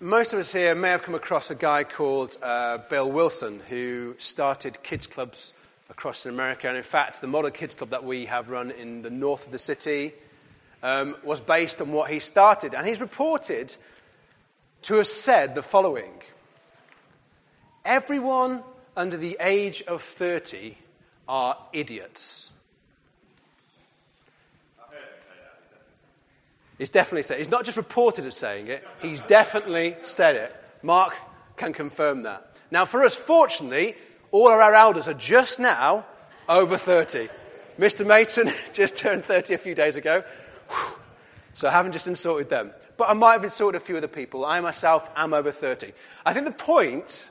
Most of us here may have come across a guy called uh, Bill Wilson who started kids' clubs across America. And in fact, the model kids' club that we have run in the north of the city um, was based on what he started. And he's reported to have said the following Everyone under the age of 30 are idiots. He's definitely said it. He's not just reported as saying it, he's definitely said it. Mark can confirm that. Now, for us, fortunately, all of our elders are just now over 30. Mr. Mason just turned 30 a few days ago. So I haven't just insulted them. But I might have insulted a few other people. I myself am over 30. I think the point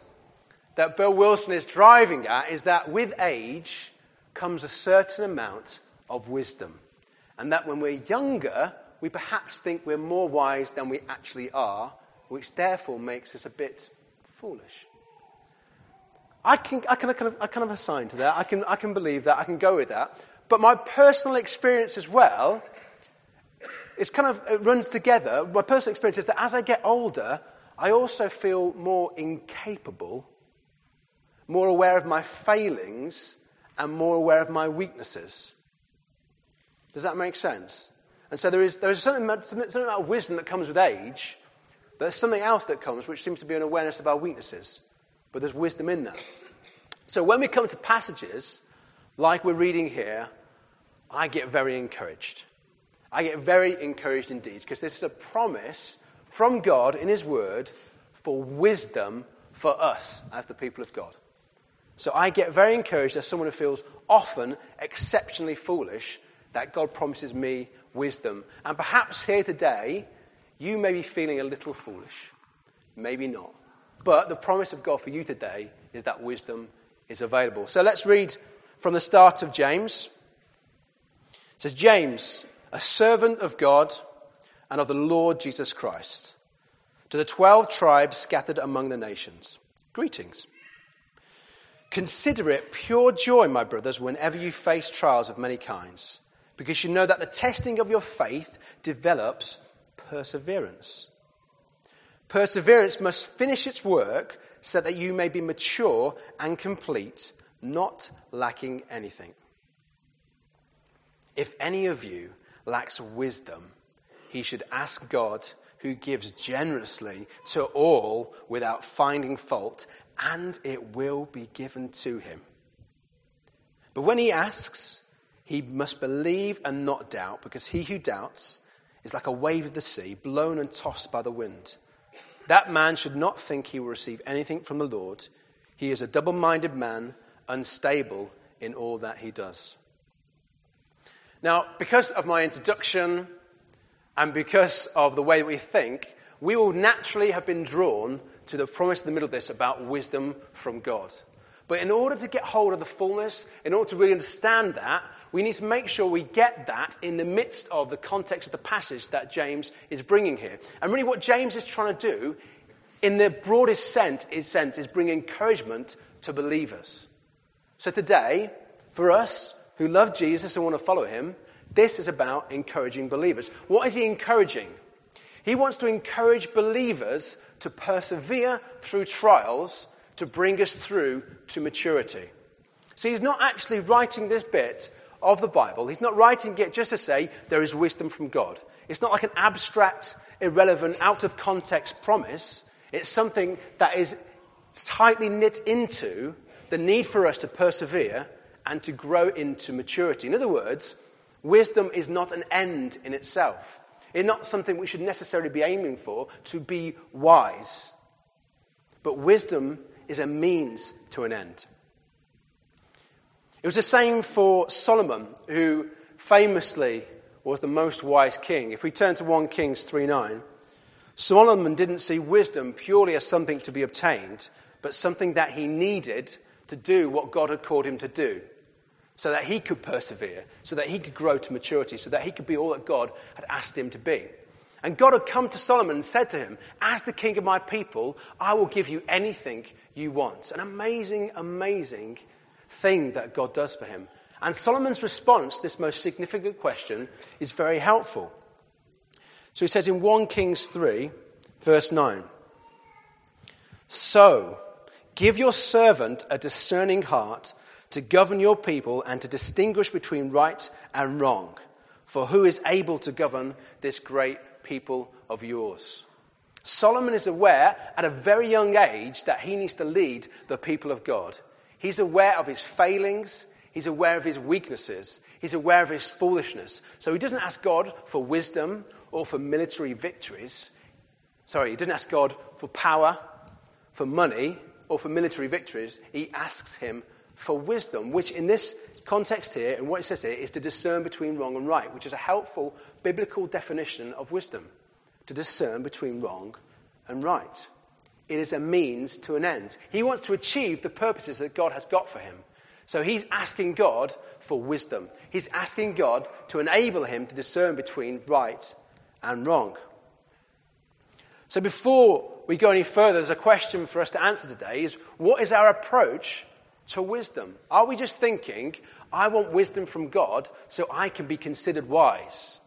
that Bill Wilson is driving at is that with age comes a certain amount of wisdom. And that when we're younger, we perhaps think we're more wise than we actually are, which therefore makes us a bit foolish. I can, I can, I can, I kind of assign to that. I can, I can believe that. I can go with that. But my personal experience as well, it's kind of, it runs together. My personal experience is that as I get older, I also feel more incapable, more aware of my failings, and more aware of my weaknesses. Does that make sense? And so there is, there is something, something about wisdom that comes with age. There's something else that comes, which seems to be an awareness of our weaknesses but there's wisdom in that. So when we come to passages like we're reading here, I get very encouraged. I get very encouraged indeed, because this is a promise from God in His Word for wisdom for us as the people of God. So I get very encouraged as someone who feels often exceptionally foolish that God promises me wisdom. And perhaps here today, you may be feeling a little foolish. Maybe not. But the promise of God for you today is that wisdom is available. So let's read from the start of James. It says, James, a servant of God and of the Lord Jesus Christ, to the twelve tribes scattered among the nations, greetings. Consider it pure joy, my brothers, whenever you face trials of many kinds, because you know that the testing of your faith develops perseverance. Perseverance must finish its work so that you may be mature and complete, not lacking anything. If any of you lacks wisdom, he should ask God, who gives generously to all without finding fault, and it will be given to him. But when he asks, he must believe and not doubt, because he who doubts is like a wave of the sea, blown and tossed by the wind. That man should not think he will receive anything from the Lord. He is a double minded man, unstable in all that he does. Now, because of my introduction and because of the way we think, we will naturally have been drawn to the promise in the middle of this about wisdom from God. But in order to get hold of the fullness, in order to really understand that, we need to make sure we get that in the midst of the context of the passage that James is bringing here. And really, what James is trying to do, in the broadest sense, is, sense, is bring encouragement to believers. So today, for us who love Jesus and want to follow him, this is about encouraging believers. What is he encouraging? He wants to encourage believers to persevere through trials to bring us through to maturity. So he's not actually writing this bit of the Bible. He's not writing it just to say there is wisdom from God. It's not like an abstract, irrelevant, out of context promise. It's something that is tightly knit into the need for us to persevere and to grow into maturity. In other words, wisdom is not an end in itself. It's not something we should necessarily be aiming for to be wise. But wisdom is a means to an end. It was the same for Solomon, who famously was the most wise king. If we turn to 1 Kings 3 9, Solomon didn't see wisdom purely as something to be obtained, but something that he needed to do what God had called him to do, so that he could persevere, so that he could grow to maturity, so that he could be all that God had asked him to be. And God had come to Solomon and said to him, As the king of my people, I will give you anything you want. An amazing, amazing thing that God does for him. And Solomon's response to this most significant question is very helpful. So he says in 1 Kings 3, verse 9 So, give your servant a discerning heart to govern your people and to distinguish between right and wrong. For who is able to govern this great people of yours? Solomon is aware at a very young age that he needs to lead the people of God. He's aware of his failings, he's aware of his weaknesses, he's aware of his foolishness. So he doesn't ask God for wisdom or for military victories. Sorry, he doesn't ask God for power, for money, or for military victories. He asks him for wisdom, which in this context here, and what it says here, is to discern between wrong and right, which is a helpful biblical definition of wisdom to discern between wrong and right. It is a means to an end. He wants to achieve the purposes that God has got for him. So he's asking God for wisdom. He's asking God to enable him to discern between right and wrong. So before we go any further, there's a question for us to answer today is what is our approach to wisdom? Are we just thinking, I want wisdom from God so I can be considered wise?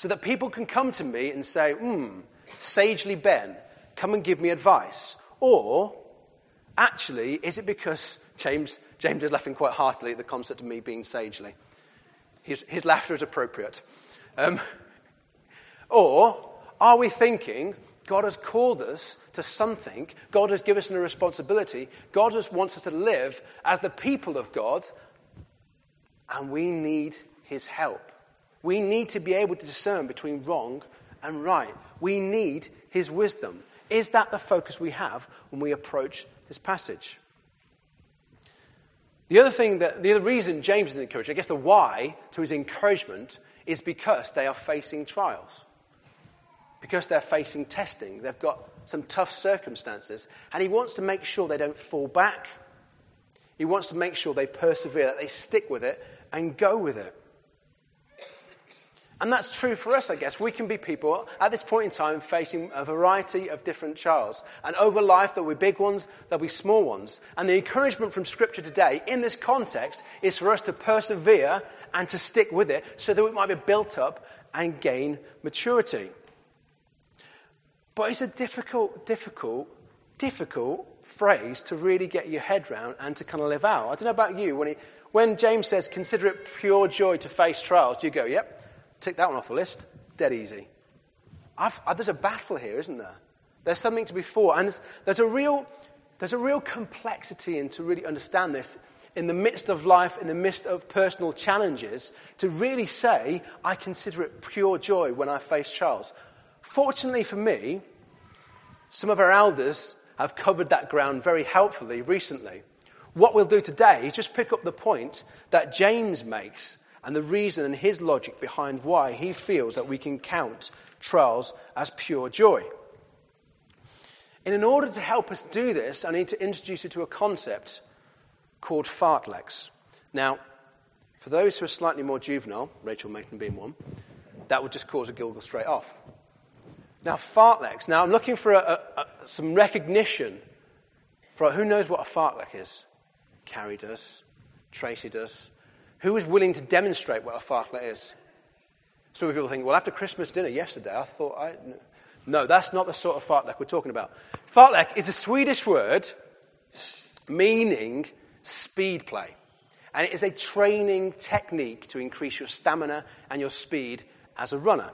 so that people can come to me and say, hmm, sagely Ben, come and give me advice? Or, actually, is it because James, James is laughing quite heartily at the concept of me being sagely? His, his laughter is appropriate. Um, or, are we thinking God has called us to something, God has given us a responsibility, God just wants us to live as the people of God, and we need his help? We need to be able to discern between wrong and right. We need his wisdom. Is that the focus we have when we approach this passage? The other thing that, the other reason James is encouraged, I guess the why to his encouragement is because they are facing trials. Because they're facing testing. They've got some tough circumstances. And he wants to make sure they don't fall back. He wants to make sure they persevere, that they stick with it and go with it. And that's true for us, I guess. We can be people at this point in time facing a variety of different trials. And over life, there'll be big ones, there'll be small ones. And the encouragement from Scripture today, in this context, is for us to persevere and to stick with it so that we might be built up and gain maturity. But it's a difficult, difficult, difficult phrase to really get your head around and to kind of live out. I don't know about you. When, he, when James says, consider it pure joy to face trials, you go, yep, Tick that one off the list. Dead easy. I, there's a battle here, isn't there? There's something to be fought. And there's, a real, there's a real complexity in to really understand this in the midst of life, in the midst of personal challenges, to really say, I consider it pure joy when I face trials. Fortunately for me, some of our elders have covered that ground very helpfully recently. What we'll do today is just pick up the point that James makes and the reason and his logic behind why he feels that we can count trials as pure joy. And in order to help us do this, I need to introduce you to a concept called fartleks. Now, for those who are slightly more juvenile, Rachel Mason being one, that would just cause a giggle straight off. Now, fartleks. Now, I'm looking for a, a, a, some recognition for who knows what a fartlek is. Carrie does, Tracy does, who is willing to demonstrate what a fartlek is? Some people think, well, after Christmas dinner yesterday, I thought I. No, that's not the sort of fartlek we're talking about. Fartlek is a Swedish word meaning speed play. And it is a training technique to increase your stamina and your speed as a runner.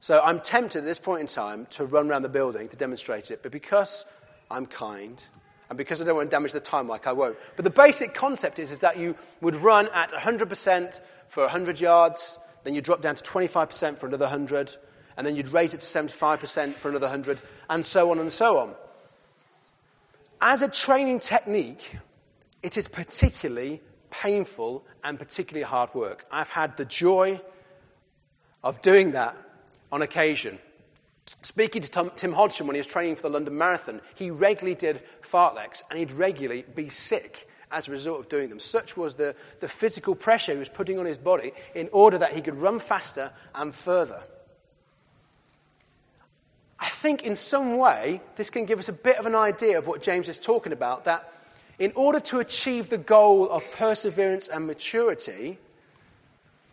So I'm tempted at this point in time to run around the building to demonstrate it, but because I'm kind and because I don't want to damage the time like I won't. But the basic concept is, is that you would run at 100% for 100 yards, then you drop down to 25% for another 100, and then you'd raise it to 75% for another 100, and so on and so on. As a training technique, it is particularly painful and particularly hard work. I've had the joy of doing that on occasion. Speaking to Tom, Tim Hodgson when he was training for the London Marathon, he regularly did fartleks and he'd regularly be sick as a result of doing them. Such was the, the physical pressure he was putting on his body in order that he could run faster and further. I think in some way this can give us a bit of an idea of what James is talking about that in order to achieve the goal of perseverance and maturity,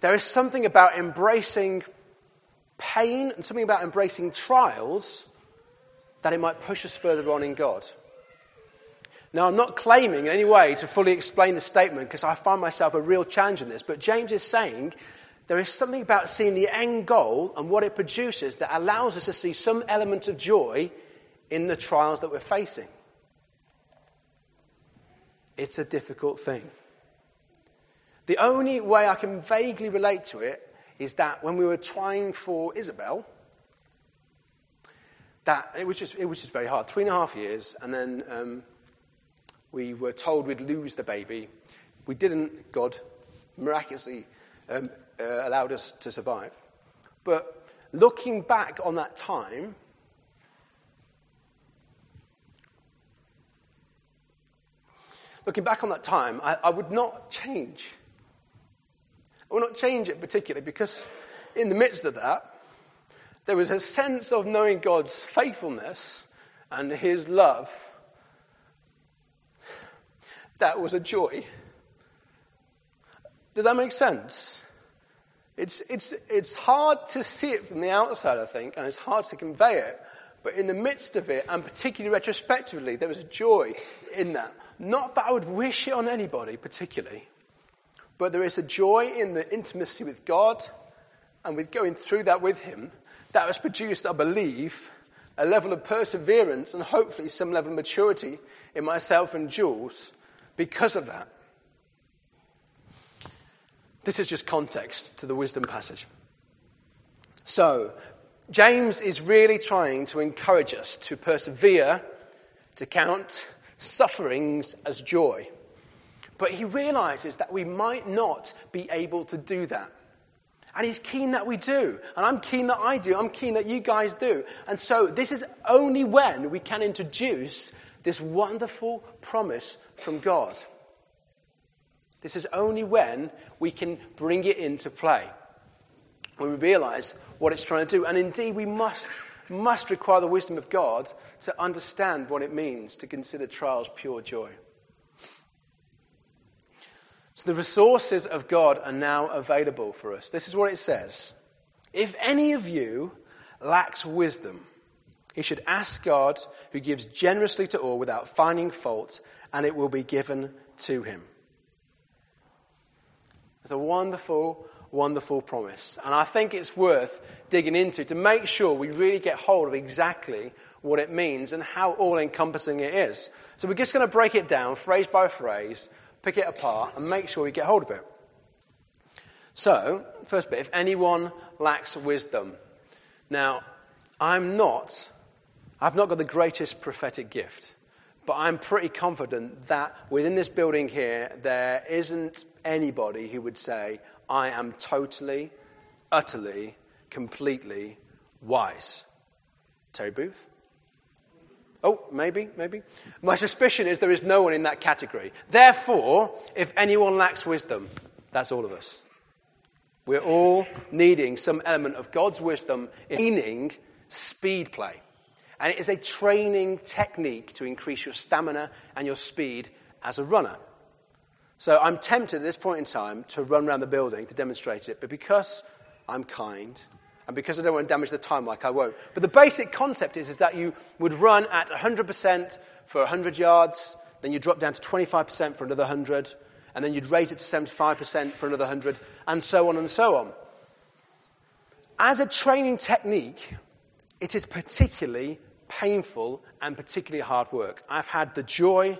there is something about embracing pain and something about embracing trials that it might push us further on in God. Now, I'm not claiming in any way to fully explain the statement because I find myself a real challenge in this, but James is saying there is something about seeing the end goal and what it produces that allows us to see some element of joy in the trials that we're facing. It's a difficult thing. The only way I can vaguely relate to it is that when we were trying for Isabel, that it was just it was just very hard. Three and a half years, and then um, we were told we'd lose the baby. We didn't, God miraculously um, uh, allowed us to survive. But looking back on that time, looking back on that time, I, I would not change. I will not change it particularly because in the midst of that, there was a sense of knowing God's faithfulness and His love that was a joy. Does that make sense? It's, it's, it's hard to see it from the outside, I think, and it's hard to convey it. But in the midst of it, and particularly retrospectively, there was a joy in that. Not that I would wish it on anybody particularly, but there is a joy in the intimacy with God and with going through that with Him that has produced, I believe, a level of perseverance and hopefully some level of maturity in myself and Jules because of that. This is just context to the wisdom passage. So, James is really trying to encourage us to persevere, to count sufferings as joy. But he realizes that we might not be able to do that. And he's keen that we do. And I'm keen that I do. I'm keen that you guys do. And so this is only when we can introduce this wonderful promise from God. This is only when we can bring it into play. When we realize what it's trying to do. And indeed, we must, must require the wisdom of God to understand what it means to consider trials pure joy. So the resources of God are now available for us. This is what it says If any of you lacks wisdom, he should ask God, who gives generously to all without finding fault, and it will be given to him. It's a wonderful, wonderful promise. And I think it's worth digging into to make sure we really get hold of exactly what it means and how all encompassing it is. So we're just going to break it down phrase by phrase, pick it apart, and make sure we get hold of it. So, first bit if anyone lacks wisdom. Now, I'm not I've not got the greatest prophetic gift, but I'm pretty confident that within this building here, there isn't anybody who would say, I am totally, utterly, completely wise. Terry Booth? Oh, maybe, maybe. My suspicion is there is no one in that category. Therefore, if anyone lacks wisdom, that's all of us. We're all needing some element of God's wisdom, meaning speed play. And it is a training technique to increase your stamina and your speed as a runner. So I'm tempted at this point in time to run around the building to demonstrate it, but because I'm kind and because I don't want to damage the time like I won't. But the basic concept is, is that you would run at 100% for 100 yards, then you drop down to 25% for another 100, and then you'd raise it to 75% for another 100, and so on and so on. As a training technique, it is particularly painful and particularly hard work. I've had the joy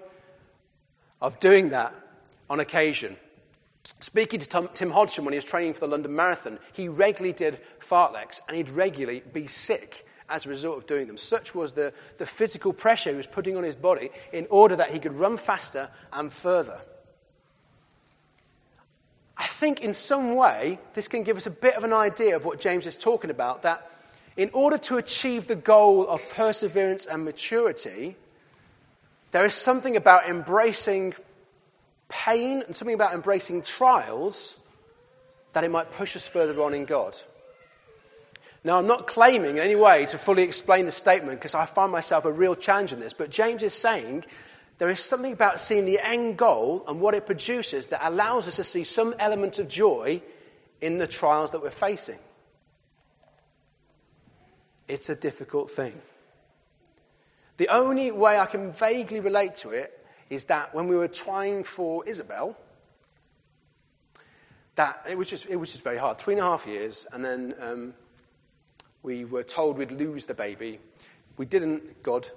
of doing that on occasion. Speaking to Tim Hodgson when he was training for the London Marathon, he regularly did fartleks and he'd regularly be sick as a result of doing them. Such was the, the physical pressure he was putting on his body in order that he could run faster and further. I think in some way this can give us a bit of an idea of what James is talking about that in order to achieve the goal of perseverance and maturity, there is something about embracing pain and something about embracing trials that it might push us further on in God. Now, I'm not claiming in any way to fully explain the statement because I find myself a real challenge in this, but James is saying there is something about seeing the end goal and what it produces that allows us to see some element of joy in the trials that we're facing. It's a difficult thing. The only way I can vaguely relate to it is that when we were trying for Isabel, that it was just, it was just very hard. Three and a half years, and then um, we were told we'd lose the baby. We didn't, God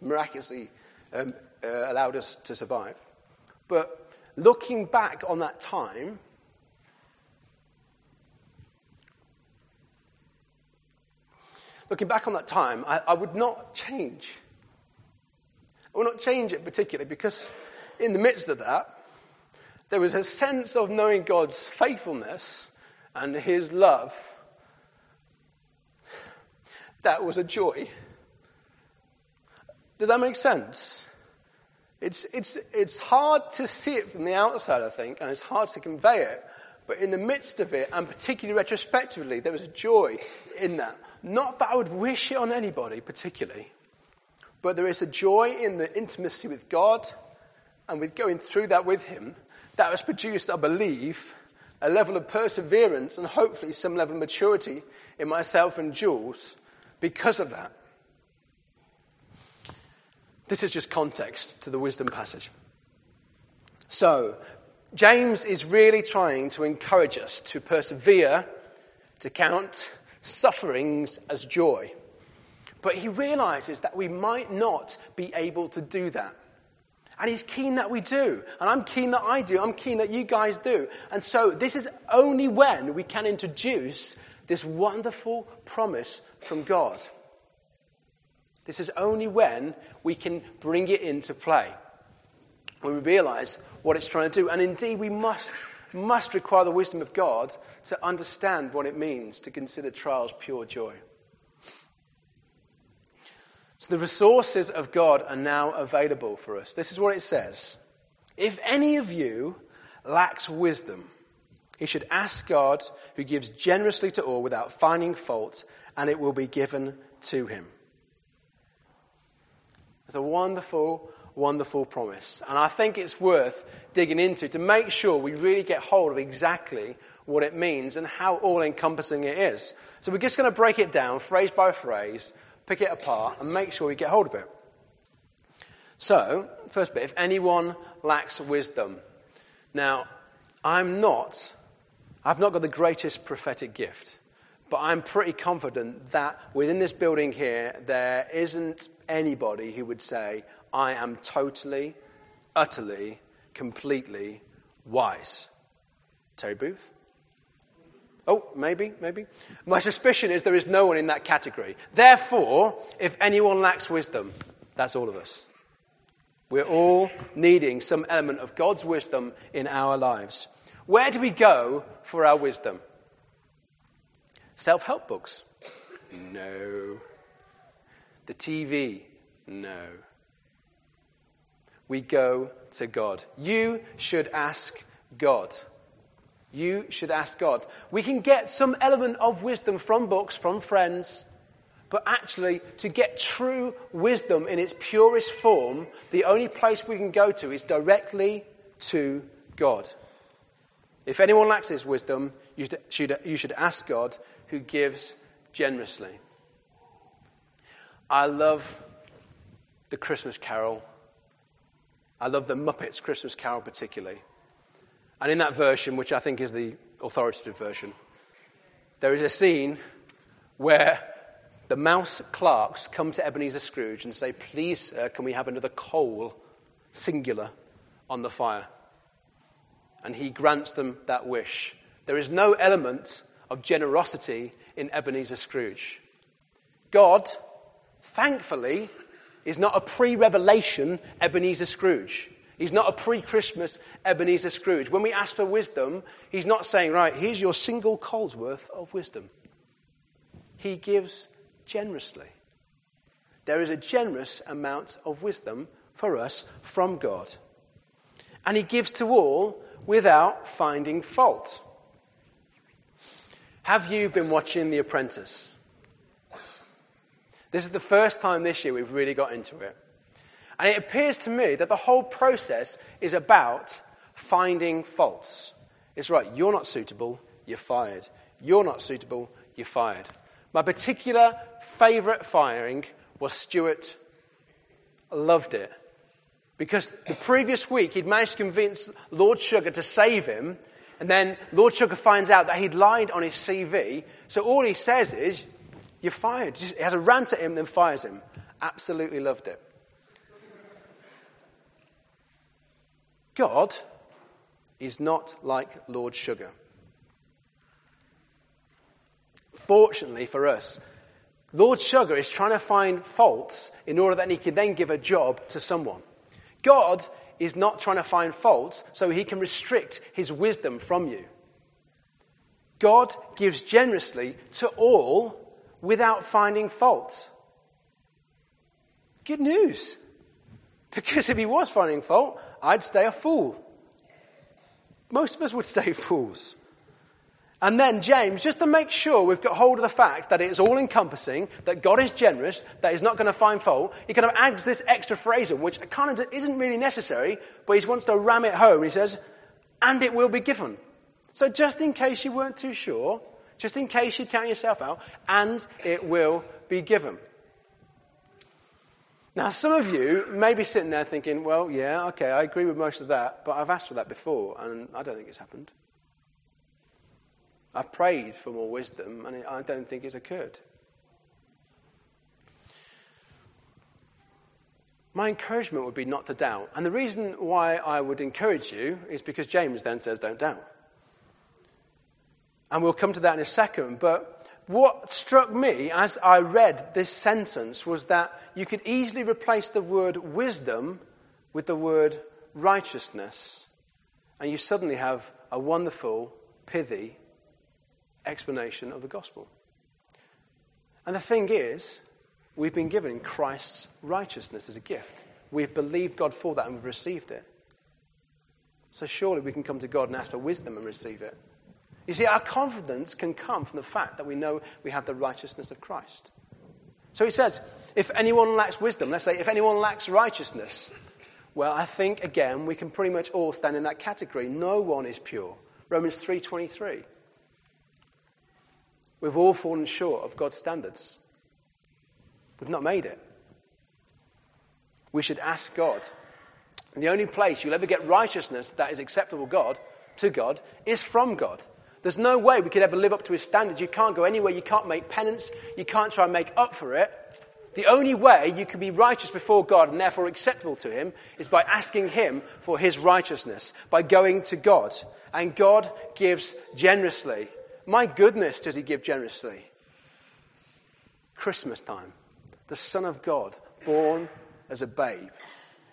miraculously um, uh, allowed us to survive. But looking back on that time, looking back on that time, I, I would not change. Would not change it particularly because in the midst of that, there was a sense of knowing God's faithfulness and His love that was a joy. Does that make sense? It's, it's, it's hard to see it from the outside, I think, and it's hard to convey it. But in the midst of it, and particularly retrospectively, there was a joy in that. Not that I would wish it on anybody particularly, but there is a joy in the intimacy with God and with going through that with Him that has produced, I believe, a level of perseverance and hopefully some level of maturity in myself and Jules because of that. This is just context to the wisdom passage. So, James is really trying to encourage us to persevere, to count sufferings as joy. But he realizes that we might not be able to do that. And he's keen that we do. And I'm keen that I do. I'm keen that you guys do. And so this is only when we can introduce this wonderful promise from God. This is only when we can bring it into play. When we realize what it's trying to do. And indeed, we must, must require the wisdom of God to understand what it means to consider trials pure joy. So the resources of God are now available for us. This is what it says If any of you lacks wisdom, he should ask God, who gives generously to all without finding fault, and it will be given to him. It's a wonderful, wonderful promise. And I think it's worth digging into to make sure we really get hold of exactly what it means and how all encompassing it is. So we're just going to break it down phrase by phrase pick it apart, and make sure we get hold of it. So, first bit if anyone lacks wisdom. Now, I'm not, I've not got the greatest prophetic gift, but I'm pretty confident that within this building here, there isn't anybody who would say, I am totally, utterly, completely wise. Terry Booth? Oh, maybe, maybe. My suspicion is there is no one in that category. Therefore, if anyone lacks wisdom, that's all of us. We're all needing some element of God's wisdom in our lives. Where do we go for our wisdom? Self help books? No. The TV? No. We go to God. You should ask God. You should ask God. We can get some element of wisdom from books, from friends, but actually, to get true wisdom in its purest form, the only place we can go to is directly to God. If anyone lacks this wisdom, you should, you should ask God who gives generously. I love the Christmas Carol. I love the Muppets Christmas Carol particularly. And in that version, which I think is the authoritative version, there is a scene where the mouse clerks come to Ebenezer Scrooge and say, Please, sir, can we have another coal, singular, on the fire? And he grants them that wish. There is no element of generosity in Ebenezer Scrooge. God, thankfully, is not a pre revelation Ebenezer Scrooge. He's not a pre Christmas Ebenezer Scrooge. When we ask for wisdom, he's not saying, right, here's your single coal's worth of wisdom. He gives generously. There is a generous amount of wisdom for us from God. And he gives to all without finding fault. Have you been watching The Apprentice? This is the first time this year we've really got into it. And it appears to me that the whole process is about finding faults. It's right, you're not suitable, you're fired. You're not suitable, you're fired. My particular favourite firing was Stuart loved it. Because the previous week he'd managed to convince Lord Sugar to save him, and then Lord Sugar finds out that he'd lied on his CV. So all he says is, You're fired. He has a rant at him, then fires him. Absolutely loved it. God is not like Lord Sugar. Fortunately for us, Lord Sugar is trying to find faults in order that he can then give a job to someone. God is not trying to find faults so he can restrict his wisdom from you. God gives generously to all without finding fault. Good news. Because if he was finding fault, I'd stay a fool. Most of us would stay fools. And then James, just to make sure we've got hold of the fact that it is all encompassing, that God is generous, that he's not going to find fault, he kind of adds this extra phrase which kind of isn't really necessary, but he wants to ram it home. He says, and it will be given. So just in case you weren't too sure, just in case you count yourself out, and it will be given. Now, some of you may be sitting there thinking, well, yeah, okay, I agree with most of that, but I've asked for that before, and I don't think it's happened. I've prayed for more wisdom, and I don't think it's occurred. My encouragement would be not to doubt. And the reason why I would encourage you is because James then says, don't doubt. And we'll come to that in a second. But what struck me as I read this sentence was that you could easily replace the word wisdom with the word righteousness. And you suddenly have a wonderful, pithy explanation of the gospel. And the thing is, we've been given Christ's righteousness as a gift. We've believed God for that and we've received it. So surely we can come to God and ask for wisdom and receive it. You see, our confidence can come from the fact that we know we have the righteousness of Christ. So he says, if anyone lacks wisdom, let's say if anyone lacks righteousness, well, I think again we can pretty much all stand in that category. No one is pure. Romans 3:23. We've all fallen short of God's standards. We've not made it. We should ask God. And the only place you'll ever get righteousness that is acceptable God to God is from God. There's no way we could ever live up to his standards. You can't go anywhere. You can't make penance. You can't try and make up for it. The only way you can be righteous before God and therefore acceptable to him is by asking him for his righteousness, by going to God. And God gives generously. My goodness, does he give generously? Christmas time. The Son of God, born as a babe.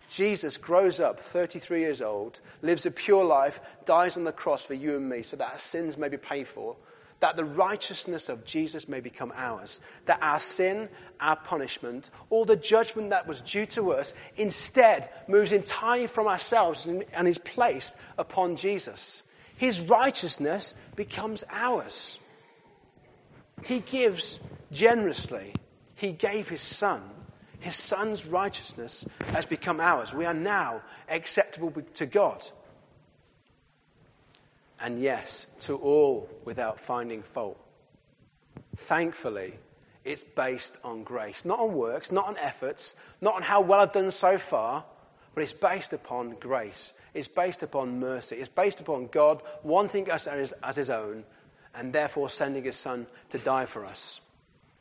Jesus grows up 33 years old, lives a pure life, dies on the cross for you and me so that our sins may be paid for, that the righteousness of Jesus may become ours, that our sin, our punishment, all the judgment that was due to us instead moves entirely from ourselves and is placed upon Jesus his righteousness becomes ours. He gives generously. He gave his son. His son's righteousness has become ours. We are now acceptable to God. And yes, to all without finding fault. Thankfully, it's based on grace, not on works, not on efforts, not on how well I've done so far, but it's based upon grace. It's based upon mercy. It's based upon God wanting us as, as His own and therefore sending His Son to die for us.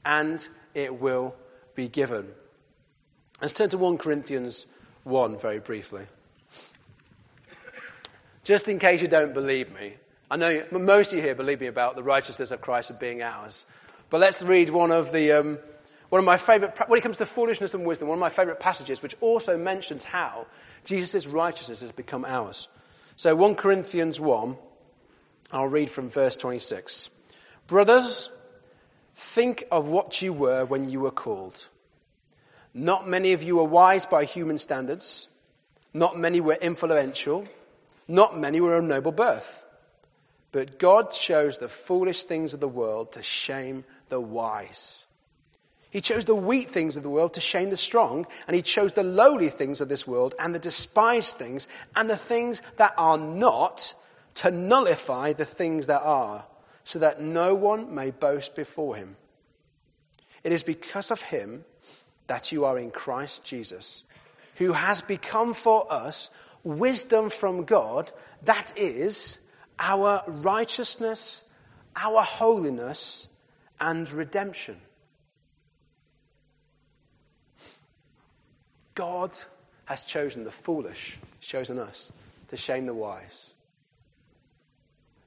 And it will be given. Let's turn to 1 Corinthians 1 very briefly. Just in case you don't believe me, I know most of you here believe me about the righteousness of Christ of being ours. But let's read one of the. Um, one of my favorite, when it comes to foolishness and wisdom, one of my favorite passages, which also mentions how Jesus' righteousness has become ours. So 1 Corinthians 1, I'll read from verse 26. Brothers, think of what you were when you were called. Not many of you were wise by human standards. Not many were influential. Not many were of noble birth. But God chose the foolish things of the world to shame the wise. He chose the weak things of the world to shame the strong, and he chose the lowly things of this world and the despised things and the things that are not to nullify the things that are, so that no one may boast before him. It is because of him that you are in Christ Jesus, who has become for us wisdom from God, that is, our righteousness, our holiness, and redemption. God has chosen the foolish, He's chosen us to shame the wise.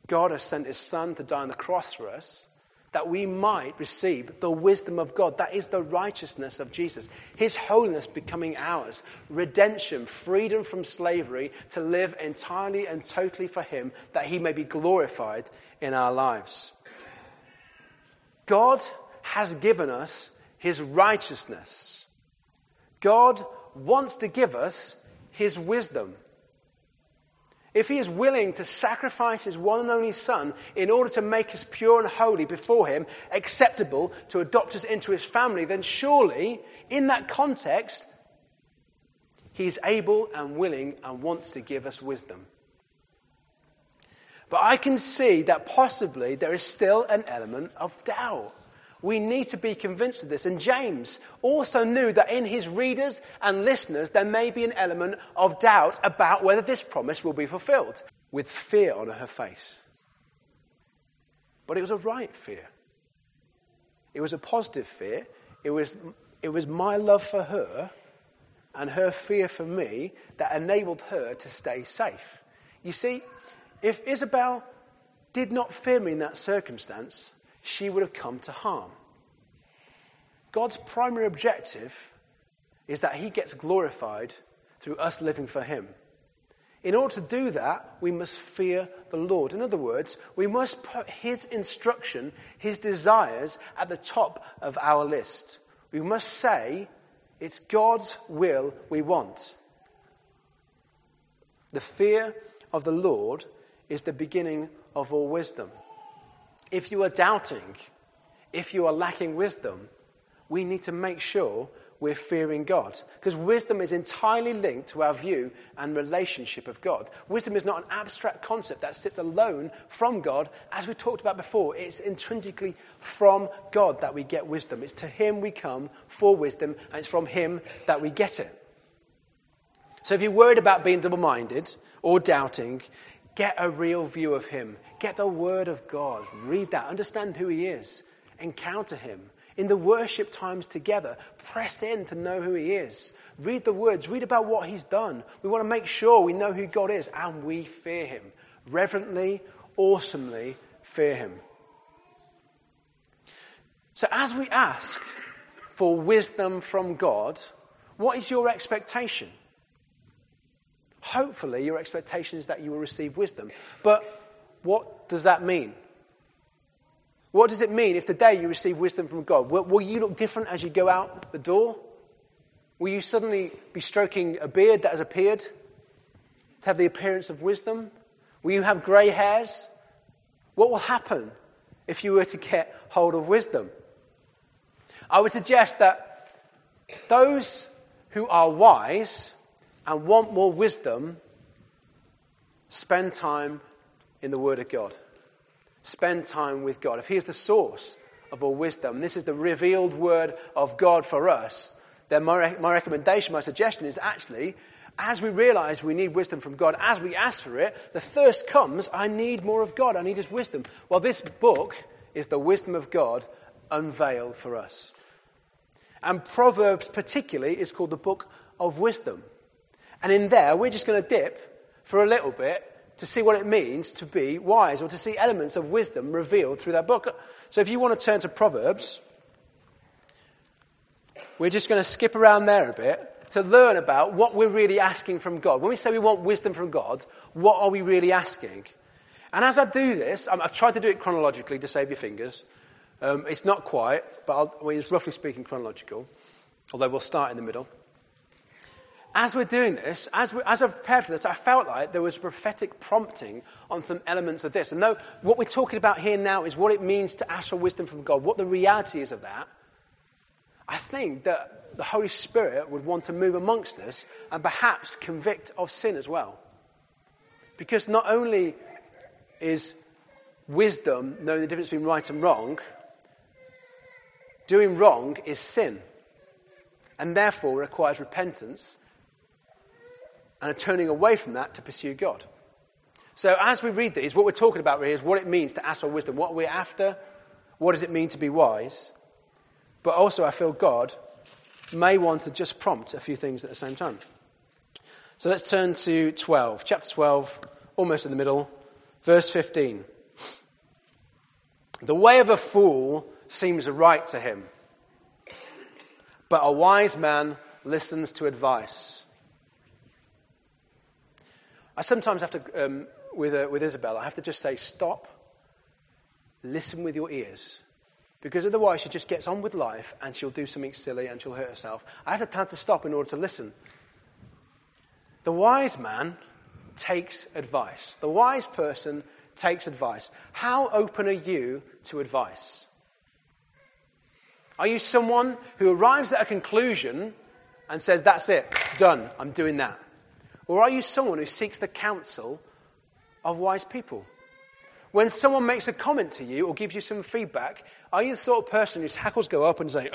God has sent His Son to die on the cross for us that we might receive the wisdom of God. That is the righteousness of Jesus. His holiness becoming ours. Redemption, freedom from slavery to live entirely and totally for Him that He may be glorified in our lives. God has given us His righteousness. God wants to give us His wisdom if he is willing to sacrifice his one and only Son in order to make us pure and holy before him, acceptable to adopt us into his family, then surely, in that context, he is able and willing and wants to give us wisdom. But I can see that possibly there is still an element of doubt. We need to be convinced of this. And James also knew that in his readers and listeners, there may be an element of doubt about whether this promise will be fulfilled, with fear on her face. But it was a right fear. It was a positive fear. It was, it was my love for her and her fear for me that enabled her to stay safe. You see, if Isabel did not fear me in that circumstance, she would have come to harm. God's primary objective is that he gets glorified through us living for him. In order to do that, we must fear the Lord. In other words, we must put his instruction, his desires at the top of our list. We must say, it's God's will we want. The fear of the Lord is the beginning of all wisdom. If you are doubting, if you are lacking wisdom, we need to make sure we're fearing God. Because wisdom is entirely linked to our view and relationship of God. Wisdom is not an abstract concept that sits alone from God. As we talked about before, it's intrinsically from God that we get wisdom. It's to Him we come for wisdom, and it's from Him that we get it. So if you're worried about being double minded or doubting, Get a real view of him. Get the word of God. Read that. Understand who he is. Encounter him. In the worship times together, press in to know who he is. Read the words. Read about what he's done. We want to make sure we know who God is and we fear him. Reverently, awesomely fear him. So, as we ask for wisdom from God, what is your expectation? Hopefully, your expectation is that you will receive wisdom. But what does that mean? What does it mean if today you receive wisdom from God? Will, will, you look different as you go out the door? Will you suddenly be stroking a beard that has appeared to have the appearance of wisdom? Will you have grey hairs? What will happen if you were to get hold of wisdom? I would suggest that those who are wise and want more wisdom, spend time in the Word of God. Spend time with God. If He is the source of all wisdom, this is the revealed Word of God for us, then my, my recommendation, my suggestion is actually, as we realize we need wisdom from God, as we ask for it, the thirst comes, I need more of God. I need His wisdom. Well, this book is the wisdom of God unveiled for us. And Proverbs, particularly, is called the book of wisdom. And in there, we're just going to dip for a little bit to see what it means to be wise or to see elements of wisdom revealed through that book. So if you want to turn to Proverbs, we're just going to skip around there a bit to learn about what we're really asking from God. When we say we want wisdom from God, what are we really asking? And as I do this, I've tried to do it chronologically to save your fingers. Um, it's not quite, but I'll, well, it's roughly speaking chronological, although we'll start in the middle as we're doing this, as, we, as I prepared for this, I felt like there was prophetic prompting on some elements of this. And though what we're talking about here now is what it means to ask for wisdom from God, what the reality is of that, I think that the Holy Spirit would want to move amongst this and perhaps convict of sin as well. Because not only is wisdom knowing the difference between right and wrong, doing wrong is sin and therefore requires repentance and are turning away from that to pursue God. So, as we read these, what we're talking about really is what it means to ask for wisdom, what we're after, what does it mean to be wise. But also, I feel God may want to just prompt a few things at the same time. So, let's turn to 12, chapter 12, almost in the middle, verse 15. The way of a fool seems right to him, but a wise man listens to advice. I sometimes have to um, with, uh, with Isabel, I have to just say, stop, listen with your ears. Because otherwise, she just gets on with life and she'll do something silly and she'll hurt herself. I have to have to stop in order to listen. The wise man takes advice. The wise person takes advice. How open are you to advice? Are you someone who arrives at a conclusion and says, That's it, done, I'm doing that? Or are you someone who seeks the counsel of wise people. When someone makes a comment to you or gives you some feedback, are you the sort of person whose hackles go up and say,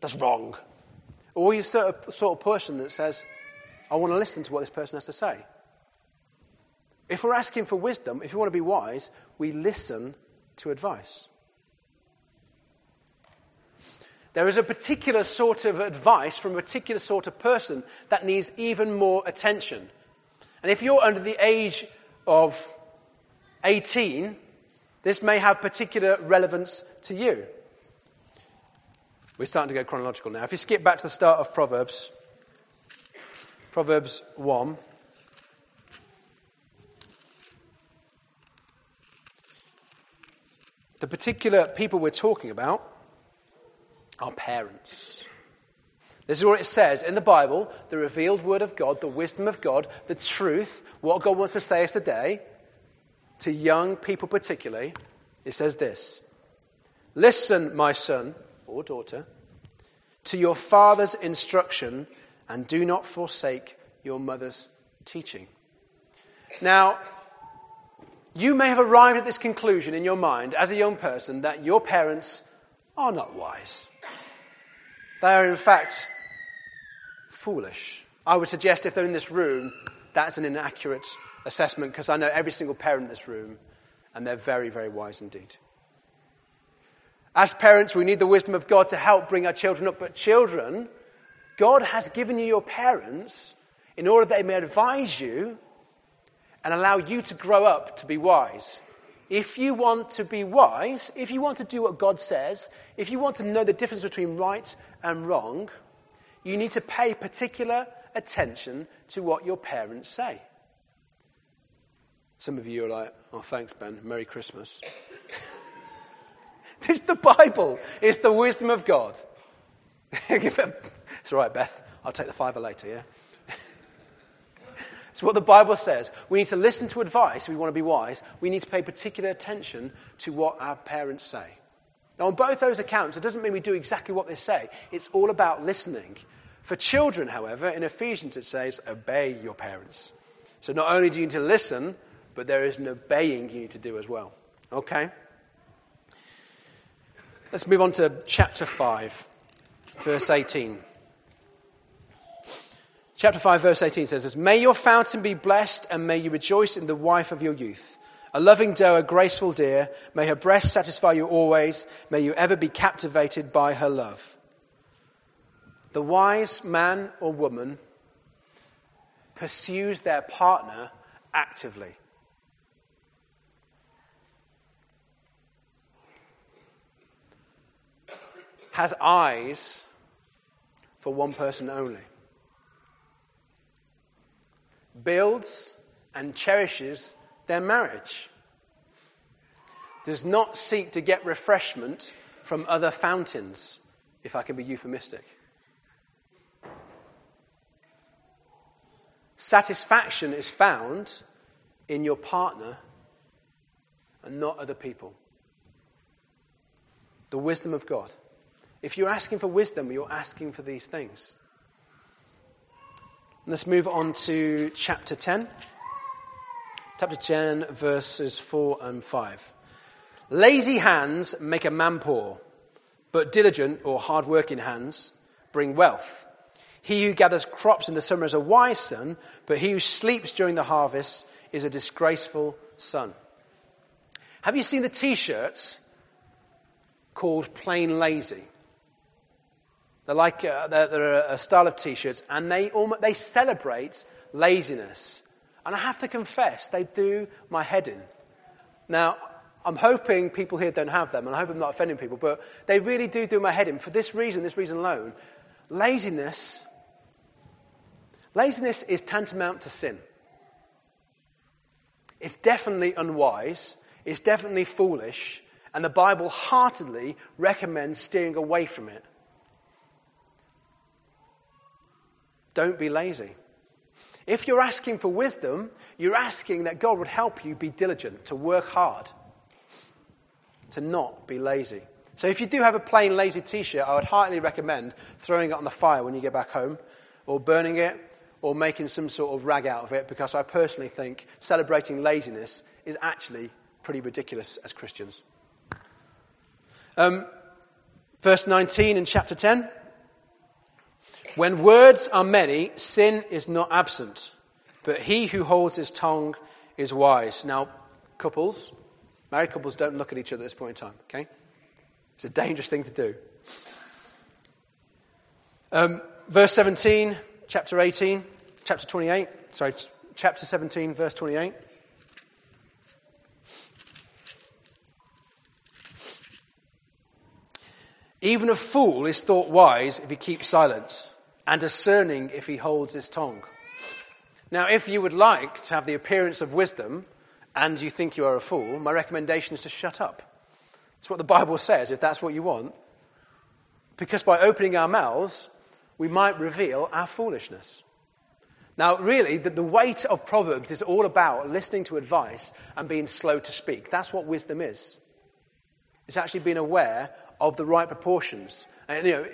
that's wrong? Or are you the sort of person that says, I want to listen to what this person has to say? If we're asking for wisdom, if we want to be wise, we listen to advice. There is a particular sort of advice from a particular sort of person that needs even more attention. And if you're under the age of 18, this may have particular relevance to you. We're starting to go chronological now. If you skip back to the start of Proverbs, Proverbs 1. The particular people we're talking about are parents. This is what it says in the Bible the revealed word of God, the wisdom of God, the truth, what God wants to say us today, to young people particularly. It says this Listen, my son or daughter, to your father's instruction, and do not forsake your mother's teaching. Now, you may have arrived at this conclusion in your mind as a young person that your parents are not wise. They are, in fact, foolish. I would suggest if they're in this room, that's an inaccurate assessment because I know every single parent in this room, and they're very, very wise indeed. As parents, we need the wisdom of God to help bring our children up. But children, God has given you your parents in order that they may advise you and allow you to grow up to be wise. If you want to be wise, if you want to do what God says, if you want to know the difference between right and wrong, you need to pay particular attention to what your parents say. Some of you are like, oh, thanks, Ben. Merry Christmas. is the Bible, it's the wisdom of God. it's all right, Beth. I'll take the fiver later, yeah? It's what the Bible says. We need to listen to advice. We want to be wise. We need to pay particular attention to what our parents say. Now, on both those accounts, it doesn't mean we do exactly what they say. It's all about listening. For children, however, in Ephesians it says, obey your parents. So not only do you need to listen, but there is an obeying you need to do as well. Okay? Let's move on to chapter 5, verse 18. Chapter 5, verse 18 says this May your fountain be blessed, and may you rejoice in the wife of your youth. A loving doe, a graceful deer, may her breast satisfy you always, may you ever be captivated by her love. The wise man or woman pursues their partner actively. Has eyes for one person only builds and cherishes their marriage, does not seek to get refreshment from other fountains, if I can be euphemistic. Satisfaction is found in your partner and not other people. The wisdom of God. If you're asking for wisdom, you're asking for these things. Let's move on to chapter 10. Chapter 10, verses 4 and 5. Lazy hands make a man poor, but diligent or hard working hands bring wealth. He who gathers crops in the summer is a wise son, but he who sleeps during the harvest is a disgraceful son. Have you seen the t shirts called Plain Lazy? They're like uh, they're, they're a style of t shirts, and they, almost, they celebrate laziness. And I have to confess, they do my head in. Now, I'm hoping people here don't have them, and I hope I'm not offending people, but they really do do my head in for this reason, this reason alone. Laziness Laziness is tantamount to sin. It's definitely unwise, it's definitely foolish, and the Bible heartedly recommends steering away from it. Don't be lazy. If you're asking for wisdom, you're asking that God would help you be diligent, to work hard, to not be lazy. So if you do have a plain lazy t shirt, I would heartily recommend throwing it on the fire when you get back home, or burning it, or making some sort of rag out of it because I personally think celebrating laziness is actually pretty ridiculous as Christians. Um, verse 19 in chapter 10. When words are many, sin is not absent, but he who holds his tongue is wise. Now, couples, married couples don't look at each other at this point in time, okay? It's a dangerous thing to do. Um, verse 17 chapter 18, chapter 28, sorry, chapter 17, verse 28. Even a fool is thought wise if he keeps silent, and discerning if he holds his tongue. Now, if you would like to have the appearance of wisdom and you think you are a fool, my recommendation is to shut up. That's what the Bible says, if that's what you want. Because by opening our mouths, we might reveal our foolishness. Now, really, the, the, weight of Proverbs is all about listening to advice and being slow to speak. That's what wisdom is. It's actually being aware of the right proportions. And, you know,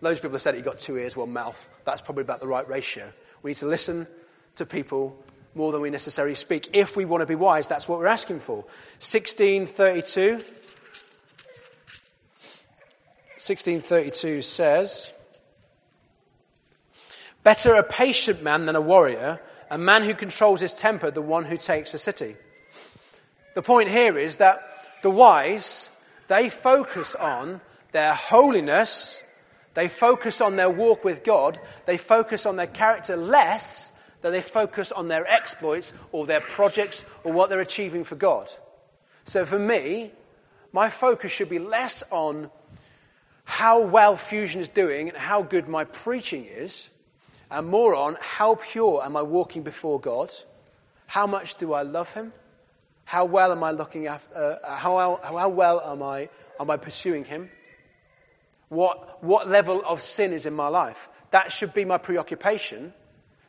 loads of people have said you've got two ears, one mouth. That's probably about the right ratio. We need to listen to people more than we necessarily speak. If we want to be wise, that's what we're asking for. 1632. 1632 says. Better a patient man than a warrior, a man who controls his temper than one who takes a city. The point here is that the wise, they focus on their holiness, they focus on their walk with God, they focus on their character less than they focus on their exploits or their projects or what they're achieving for God. So for me, my focus should be less on how well Fusion is doing and how good my preaching is, and more on how pure am I walking before God? How much do I love Him? How well am I looking after, uh, how, well, how well am I, am I pursuing Him? What, what level of sin is in my life? That should be my preoccupation,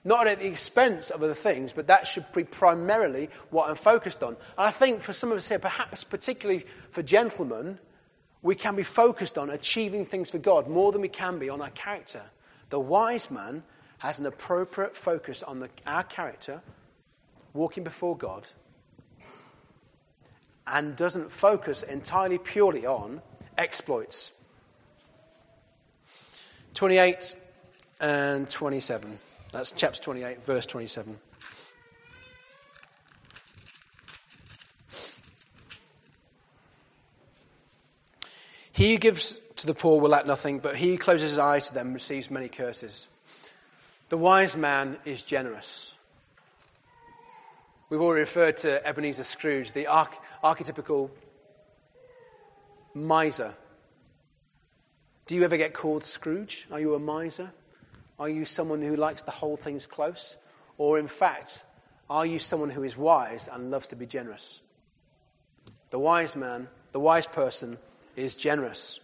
not at the expense of other things, but that should be primarily what I'm focused on. And I think for some of us here, perhaps particularly for gentlemen, we can be focused on achieving things for God more than we can be on our character. The wise man has an appropriate focus on the, our character, walking before God, and doesn't focus entirely purely on exploits. 28 and 27. That's chapter 28, verse 27. He who gives to the poor will lack nothing, but he who closes his eyes to them receives many curses. The wise man is generous. We've already referred to Ebenezer Scrooge, the arch- archetypical miser. Do you ever get called Scrooge? Are you a miser? Are you someone who likes to hold things close? Or, in fact, are you someone who is wise and loves to be generous? The wise man, the wise person, is generous.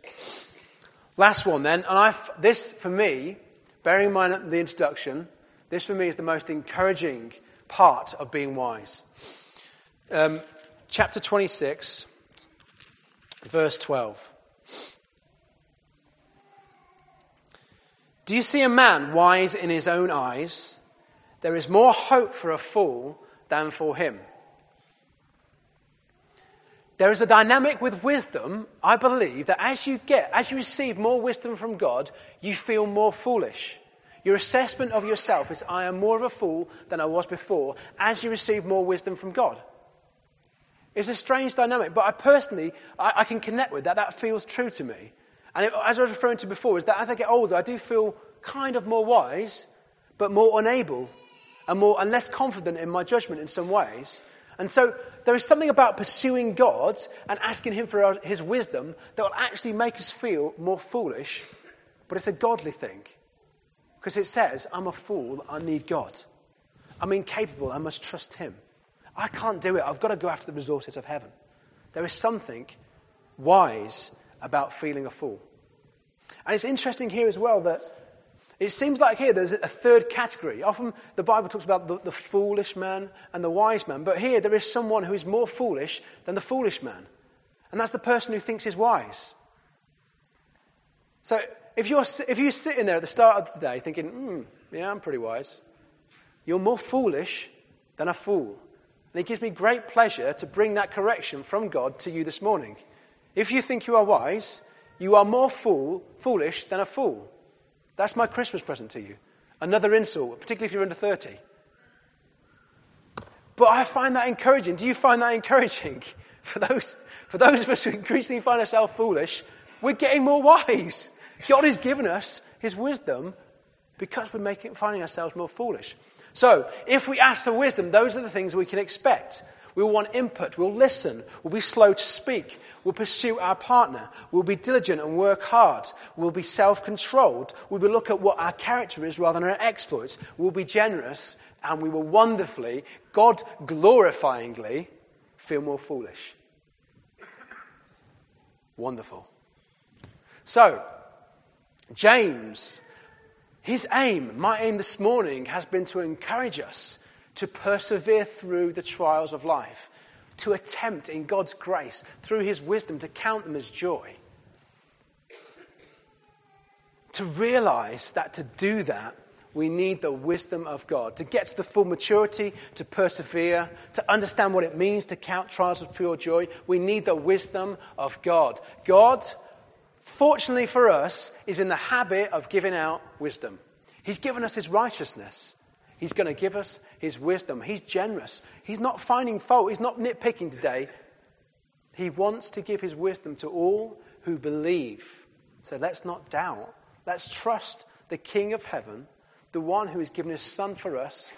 Last one, then, and I've, this for me bearing in mind the introduction, this for me is the most encouraging part of being wise. Um, chapter 26, verse 12. Do you see a man wise in his own eyes? There is more hope for a fool than for him. There is a dynamic with wisdom, I believe, that as you get, as you receive more wisdom from God, you feel more foolish. Your assessment of yourself is, I am more of a fool than I was before, as you receive more wisdom from God. It's a strange dynamic, but I personally, I, I can connect with that. That feels true to me. And it, as I was referring to before, is that as I get older, I do feel kind of more wise, but more unable and, more, and less confident in my judgment in some ways. And so there is something about pursuing God and asking Him for his wisdom that will actually make us feel more foolish, but it's a godly thing. Because it says, I'm a fool, I need God. I'm incapable, I must trust Him. I can't do it, I've got to go after the resources of heaven. There is something wise about feeling a fool. And it's interesting here as well that it seems like here there's a third category. Often the Bible talks about the, the, foolish man and the wise man, but here there is someone who is more foolish than the foolish man. And that's the person who thinks he's wise. So if you're, if you're sitting there at the start of the day thinking, hmm, yeah, I'm pretty wise, you're more foolish than a fool. And it gives me great pleasure to bring that correction from God to you this morning. If you think you are wise, you are more fool, foolish than a fool. That's my Christmas present to you. Another insult, particularly if you're under 30. But I find that encouraging. Do you find that encouraging? For those, for those of us who increasingly find ourselves foolish, we're getting more wise. God has given us his wisdom because we're making, finding ourselves more foolish. So, if we ask for wisdom, those are the things we can expect. We'll want input. We'll listen. We'll be slow to speak. We'll pursue our partner. We'll be diligent and work hard. We'll be self controlled. We will look at what our character is rather than our exploits. We'll be generous. And we will wonderfully, God glorifyingly, feel more foolish. Wonderful. So, James, his aim, my aim this morning, has been to encourage us to persevere through the trials of life, to attempt in God's grace, through his wisdom, to count them as joy. To realize that to do that, we need the wisdom of God. To get to the full maturity, to persevere, to understand what it means to count trials as pure joy, we need the wisdom of God. God fortunately for us, is in the habit of giving out wisdom. He's given us his righteousness. He's going to give us his wisdom. He's generous. He's not finding fault. He's not nitpicking today. He wants to give his wisdom to all who believe. So let's not doubt. Let's trust the King of heaven, the one who has given his Son for us.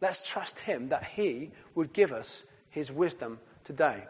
Let's trust him that he would give us his wisdom today.